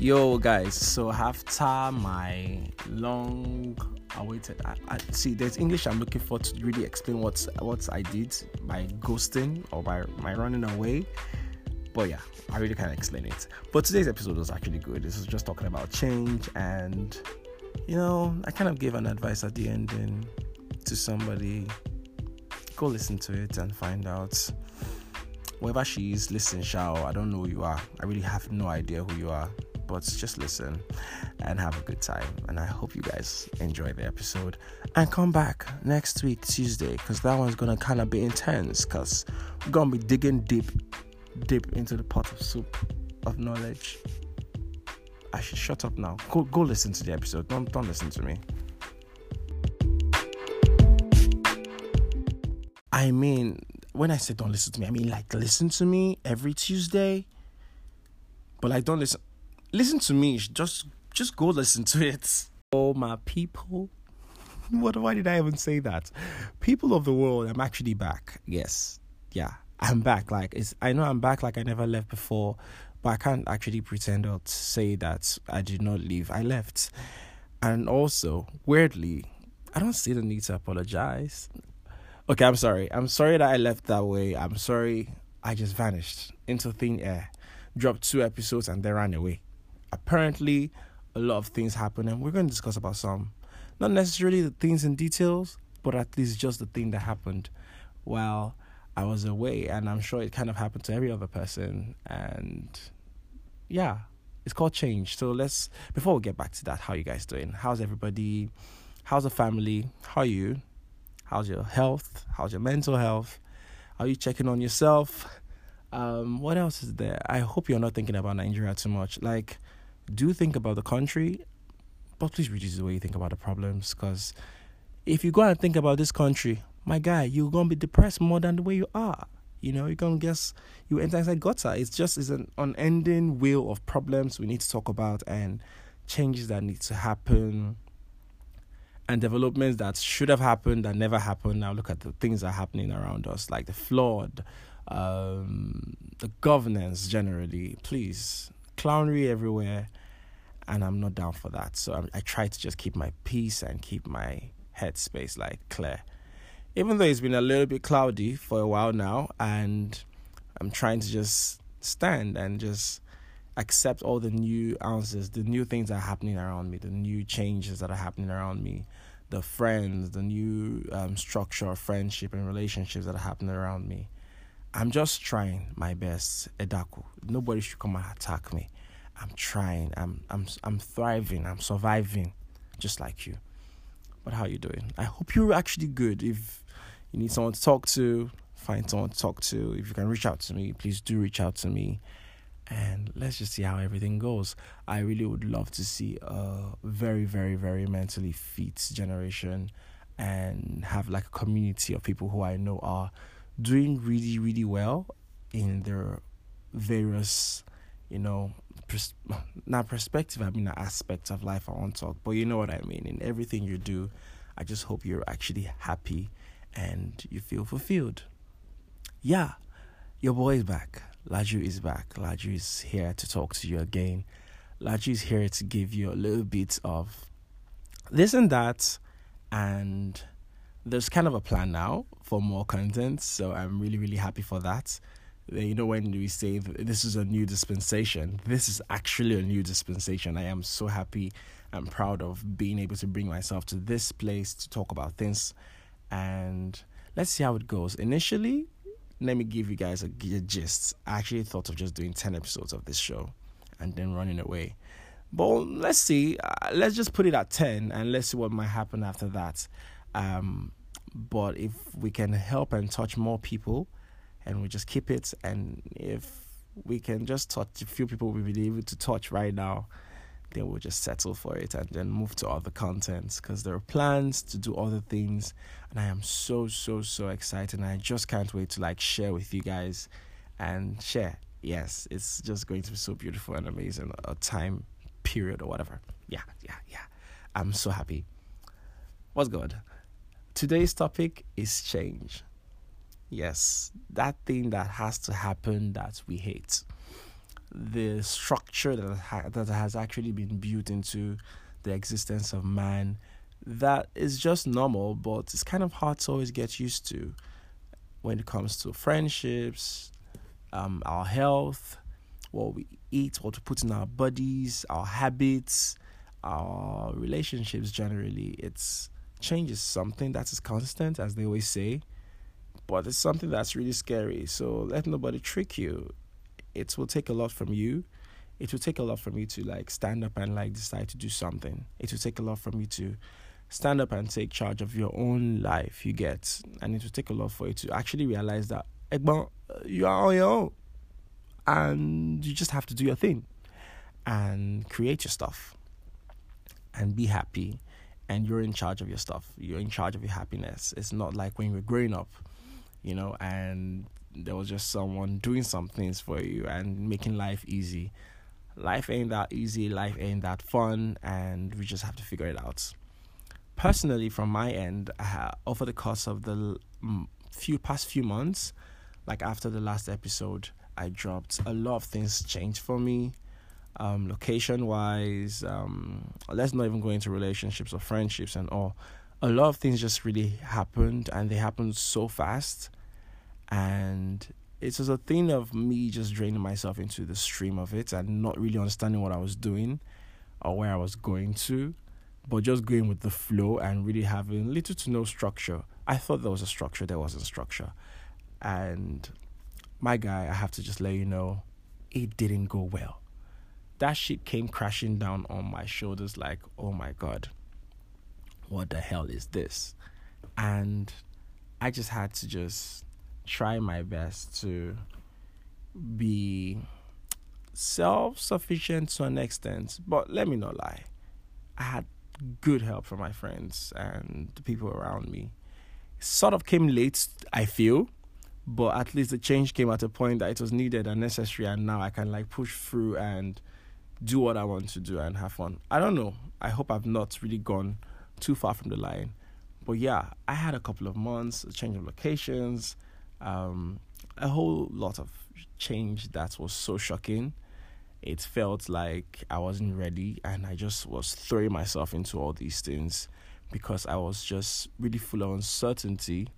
Yo, guys, so after my long awaited, I, I, see, there's English I'm looking for to really explain what, what I did by ghosting or by my running away. But yeah, I really can't explain it. But today's episode was actually good. This was just talking about change, and you know, I kind of gave an advice at the ending to somebody. Go listen to it and find out. Whoever she is, listen, Shao. I don't know who you are. I really have no idea who you are but just listen and have a good time. And I hope you guys enjoy the episode and come back next week, Tuesday, because that one's gonna kind of be intense because we're gonna be digging deep, deep into the pot of soup of knowledge. I should shut up now. Go, go listen to the episode. Don't, don't listen to me. I mean, when I say don't listen to me, I mean like listen to me every Tuesday. But like don't listen listen to me. Just just go listen to it. Oh my people. What why did I even say that? People of the world, I'm actually back. Yes. Yeah. I'm back. Like it's I know I'm back like I never left before, but I can't actually pretend or say that I did not leave. I left. And also, weirdly, I don't see the need to apologize. Okay, I'm sorry. I'm sorry that I left that way. I'm sorry I just vanished into thin air, dropped two episodes, and then ran away apparently a lot of things happen and we're going to discuss about some. Not necessarily the things in details but at least just the thing that happened while i was away and i'm sure it kind of happened to every other person and yeah it's called change. So let's before we get back to that how you guys doing? How's everybody? How's the family? How are you? How's your health? How's your mental health? Are you checking on yourself? Um, what else is there? I hope you're not thinking about nigeria too much. Like do think about the country, but please reduce the way you think about the problems. Because if you go and think about this country, my guy, you're gonna be depressed more than the way you are. You know, you're gonna guess you enter inside gutter. It's just it's an unending wheel of problems we need to talk about and changes that need to happen and developments that should have happened that never happened. Now look at the things that are happening around us, like the flood, um, the governance generally. Please, clownery everywhere and I'm not down for that. So I, I try to just keep my peace and keep my headspace like clear. Even though it's been a little bit cloudy for a while now, and I'm trying to just stand and just accept all the new answers, the new things that are happening around me, the new changes that are happening around me, the friends, the new um, structure of friendship and relationships that are happening around me. I'm just trying my best, Edaku. Nobody should come and attack me. I'm trying. I'm I'm I'm thriving. I'm surviving, just like you. But how are you doing? I hope you're actually good. If you need someone to talk to, find someone to talk to. If you can reach out to me, please do reach out to me. And let's just see how everything goes. I really would love to see a very, very, very mentally fit generation and have like a community of people who I know are doing really, really well in their various, you know, pers- not perspective, I mean, aspects of life I want to talk, but you know what I mean. In everything you do, I just hope you're actually happy and you feel fulfilled. Yeah, your boy is back. Laju is back. Laju is here to talk to you again. Laju is here to give you a little bit of this and that, and there's kind of a plan now for more content. So I'm really, really happy for that. You know when we say this is a new dispensation this is actually a new dispensation. I am so happy and proud of being able to bring myself to this place to talk about things and let's see how it goes. Initially let me give you guys a, a gist. I actually thought of just doing 10 episodes of this show and then running away. But let's see. Uh, let's just put it at 10 and let's see what might happen after that um, but if we can help and touch more people and we just keep it. And if we can just touch a few people we've been able to touch right now, then we'll just settle for it and then move to other contents because there are plans to do other things. And I am so, so, so excited. And I just can't wait to like share with you guys and share. Yes, it's just going to be so beautiful and amazing. A time period or whatever. Yeah, yeah, yeah. I'm so happy. What's good? Today's topic is change. Yes, that thing that has to happen that we hate. the structure that ha- that has actually been built into the existence of man that is just normal, but it's kind of hard to always get used to when it comes to friendships, um, our health, what we eat, what we put in our bodies, our habits, our relationships generally. It's change is something that is constant, as they always say, but it's something that's really scary. So let nobody trick you. It will take a lot from you. It will take a lot from you to like stand up and like decide to do something. It will take a lot from you to stand up and take charge of your own life. You get, and it will take a lot for you to actually realize that, eh, uh, you are on your own, and you just have to do your thing, and create your stuff, and be happy and you're in charge of your stuff. You're in charge of your happiness. It's not like when you were growing up, you know, and there was just someone doing some things for you and making life easy. Life ain't that easy, life ain't that fun, and we just have to figure it out. Personally, from my end, over the course of the few past few months, like after the last episode, I dropped a lot of things changed for me um, location wise. Um, let's not even go into relationships or friendships and all. A lot of things just really happened, and they happened so fast. And it was a thing of me just draining myself into the stream of it and not really understanding what I was doing or where I was going to, but just going with the flow and really having little to no structure. I thought there was a structure, there wasn't structure. And my guy, I have to just let you know, it didn't go well that shit came crashing down on my shoulders like, oh my god, what the hell is this? And I just had to just try my best to be self sufficient to an extent. But let me not lie, I had good help from my friends and the people around me. sort of came late, I feel, but at least the change came at a point that it was needed and necessary, and now I can like push through and do what I want to do and have fun. I don't know. I hope I've not really gone too far from the line. But yeah, I had a couple of months, a change of locations, um, a whole lot of change that was so shocking. It felt like I wasn't ready and I just was throwing myself into all these things because I was just really full of uncertainty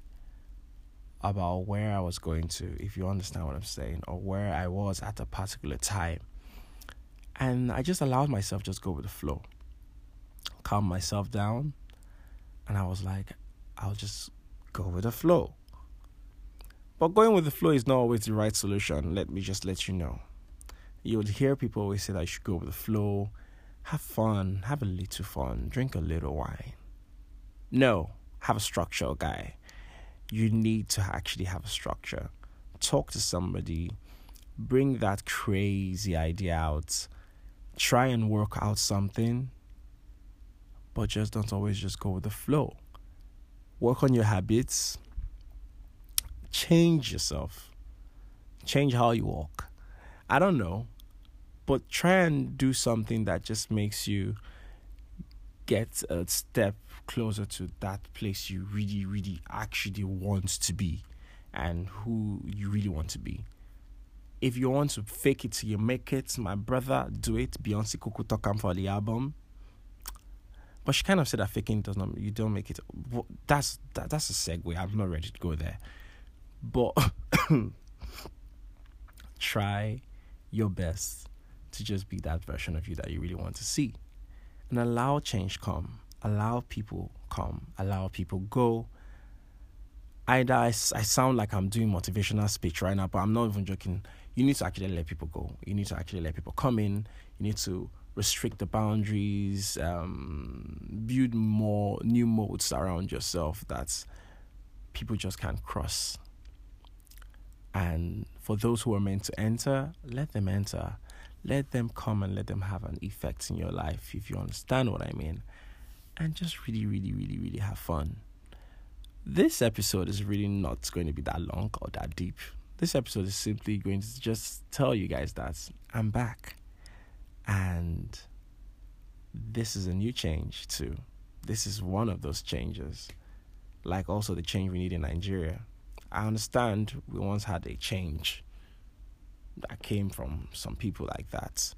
about where I was going to, if you understand what I'm saying, or where I was at a particular time. And I just allowed myself just go with the flow. Calm myself down. And I was like, I'll just go with the flow. But going with the flow is not always the right solution. Let me just let you know. You would hear people always say that you should go with the flow, have fun, have a little fun, drink a little wine. No, have a structure, guy. You need to actually have a structure. Talk to somebody, bring that crazy idea out try and work out something, but just don't always just go with the flow. Work on your habits, change yourself, change how you walk. I don't know, but try and do something that just makes you get a step closer to that place you really, really actually want to be and who you really want to be. If you want to fake it you make it, my brother, do it. Beyonce Kuku Tokam for the album. But she kind of said that faking does not you don't make it. That's that, that's a segue. I'm not ready to go there. But try your best to just be that version of you that you really want to see. And allow change come. Allow people come. Allow people go. Either I, I sound like I'm doing motivational speech right now, but I'm not even joking you need to actually let people go. You need to actually let people come in. You need to restrict the boundaries, um, build more new modes around yourself that people just can't cross. And for those who are meant to enter, let them enter. Let them come and let them have an effect in your life, if you understand what I mean. And just really, really, really, really have fun. This episode is really not going to be that long or that deep. This episode is simply going to just tell you guys that I'm back. And this is a new change, too. This is one of those changes. Like also the change we need in Nigeria. I understand we once had a change that came from some people like that.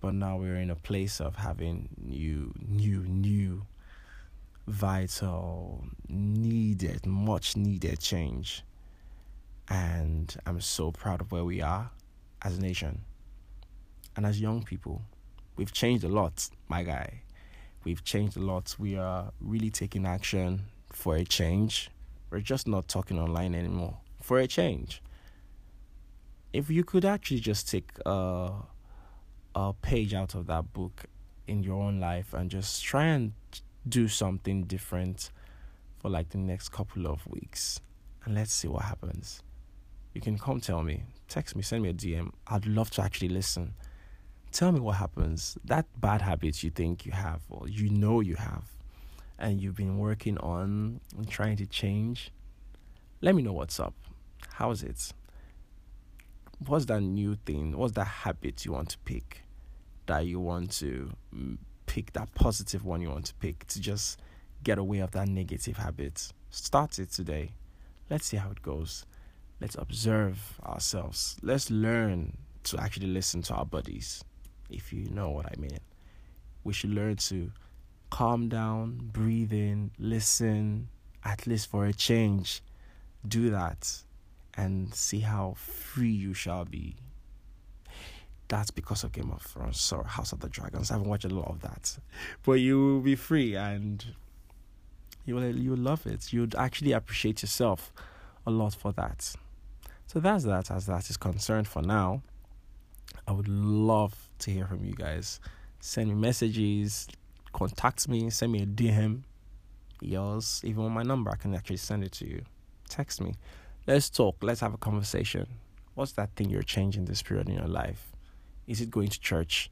But now we're in a place of having new, new, new, vital, needed, much needed change. And I'm so proud of where we are as a nation and as young people. We've changed a lot, my guy. We've changed a lot. We are really taking action for a change. We're just not talking online anymore. For a change. If you could actually just take a, a page out of that book in your own life and just try and do something different for like the next couple of weeks and let's see what happens. You can come tell me, text me, send me a DM. I'd love to actually listen tell me what happens. That bad habit you think you have, or you know you have, and you've been working on and trying to change, let me know what's up. How's it? What's that new thing? What's that habit you want to pick? That you want to mm, pick, that positive one you want to pick to just get away of that negative habit. Start it today. Let's see how it goes. Let's observe ourselves. Let's learn to actually listen to our bodies if you know what I mean. We should learn to calm down, breathe in, listen, at least for a change. Do that and see how free you shall be. That's because of Game of Thrones or House of the Dragons. I haven't watched a lot of that. But you will be free and you will you will love it. You'd actually appreciate yourself a lot for that. So that's that as that is concerned for now. I would love to hear from you guys. Send me messages, contact me, send me a DM. Yours, even on my number, I can actually send it to you. Text me. Let's talk. Let's have a conversation. What's that thing you're changing this period in your life? Is it going to church?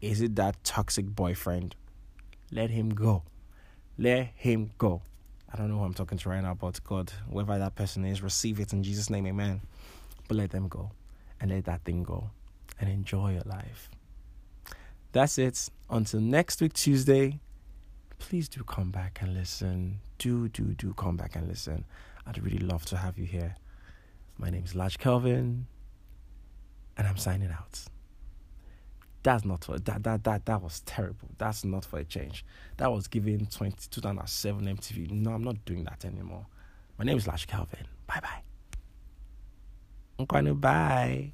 Is it that toxic boyfriend? Let him go. Let him go. I don't know who I'm talking to right now, but God, whoever that person is, receive it in Jesus' name, amen. But let them go and let that thing go and enjoy your life. That's it. Until next week, Tuesday, please do come back and listen. Do, do, do come back and listen. I'd really love to have you here. My name is Laj Kelvin, and I'm signing out. That's not for that that that that was terrible. That's not for a change. That was given 20, 2007 MTV. No, I'm not doing that anymore. My name is Lash Calvin. Bye bye. I'm going to bye.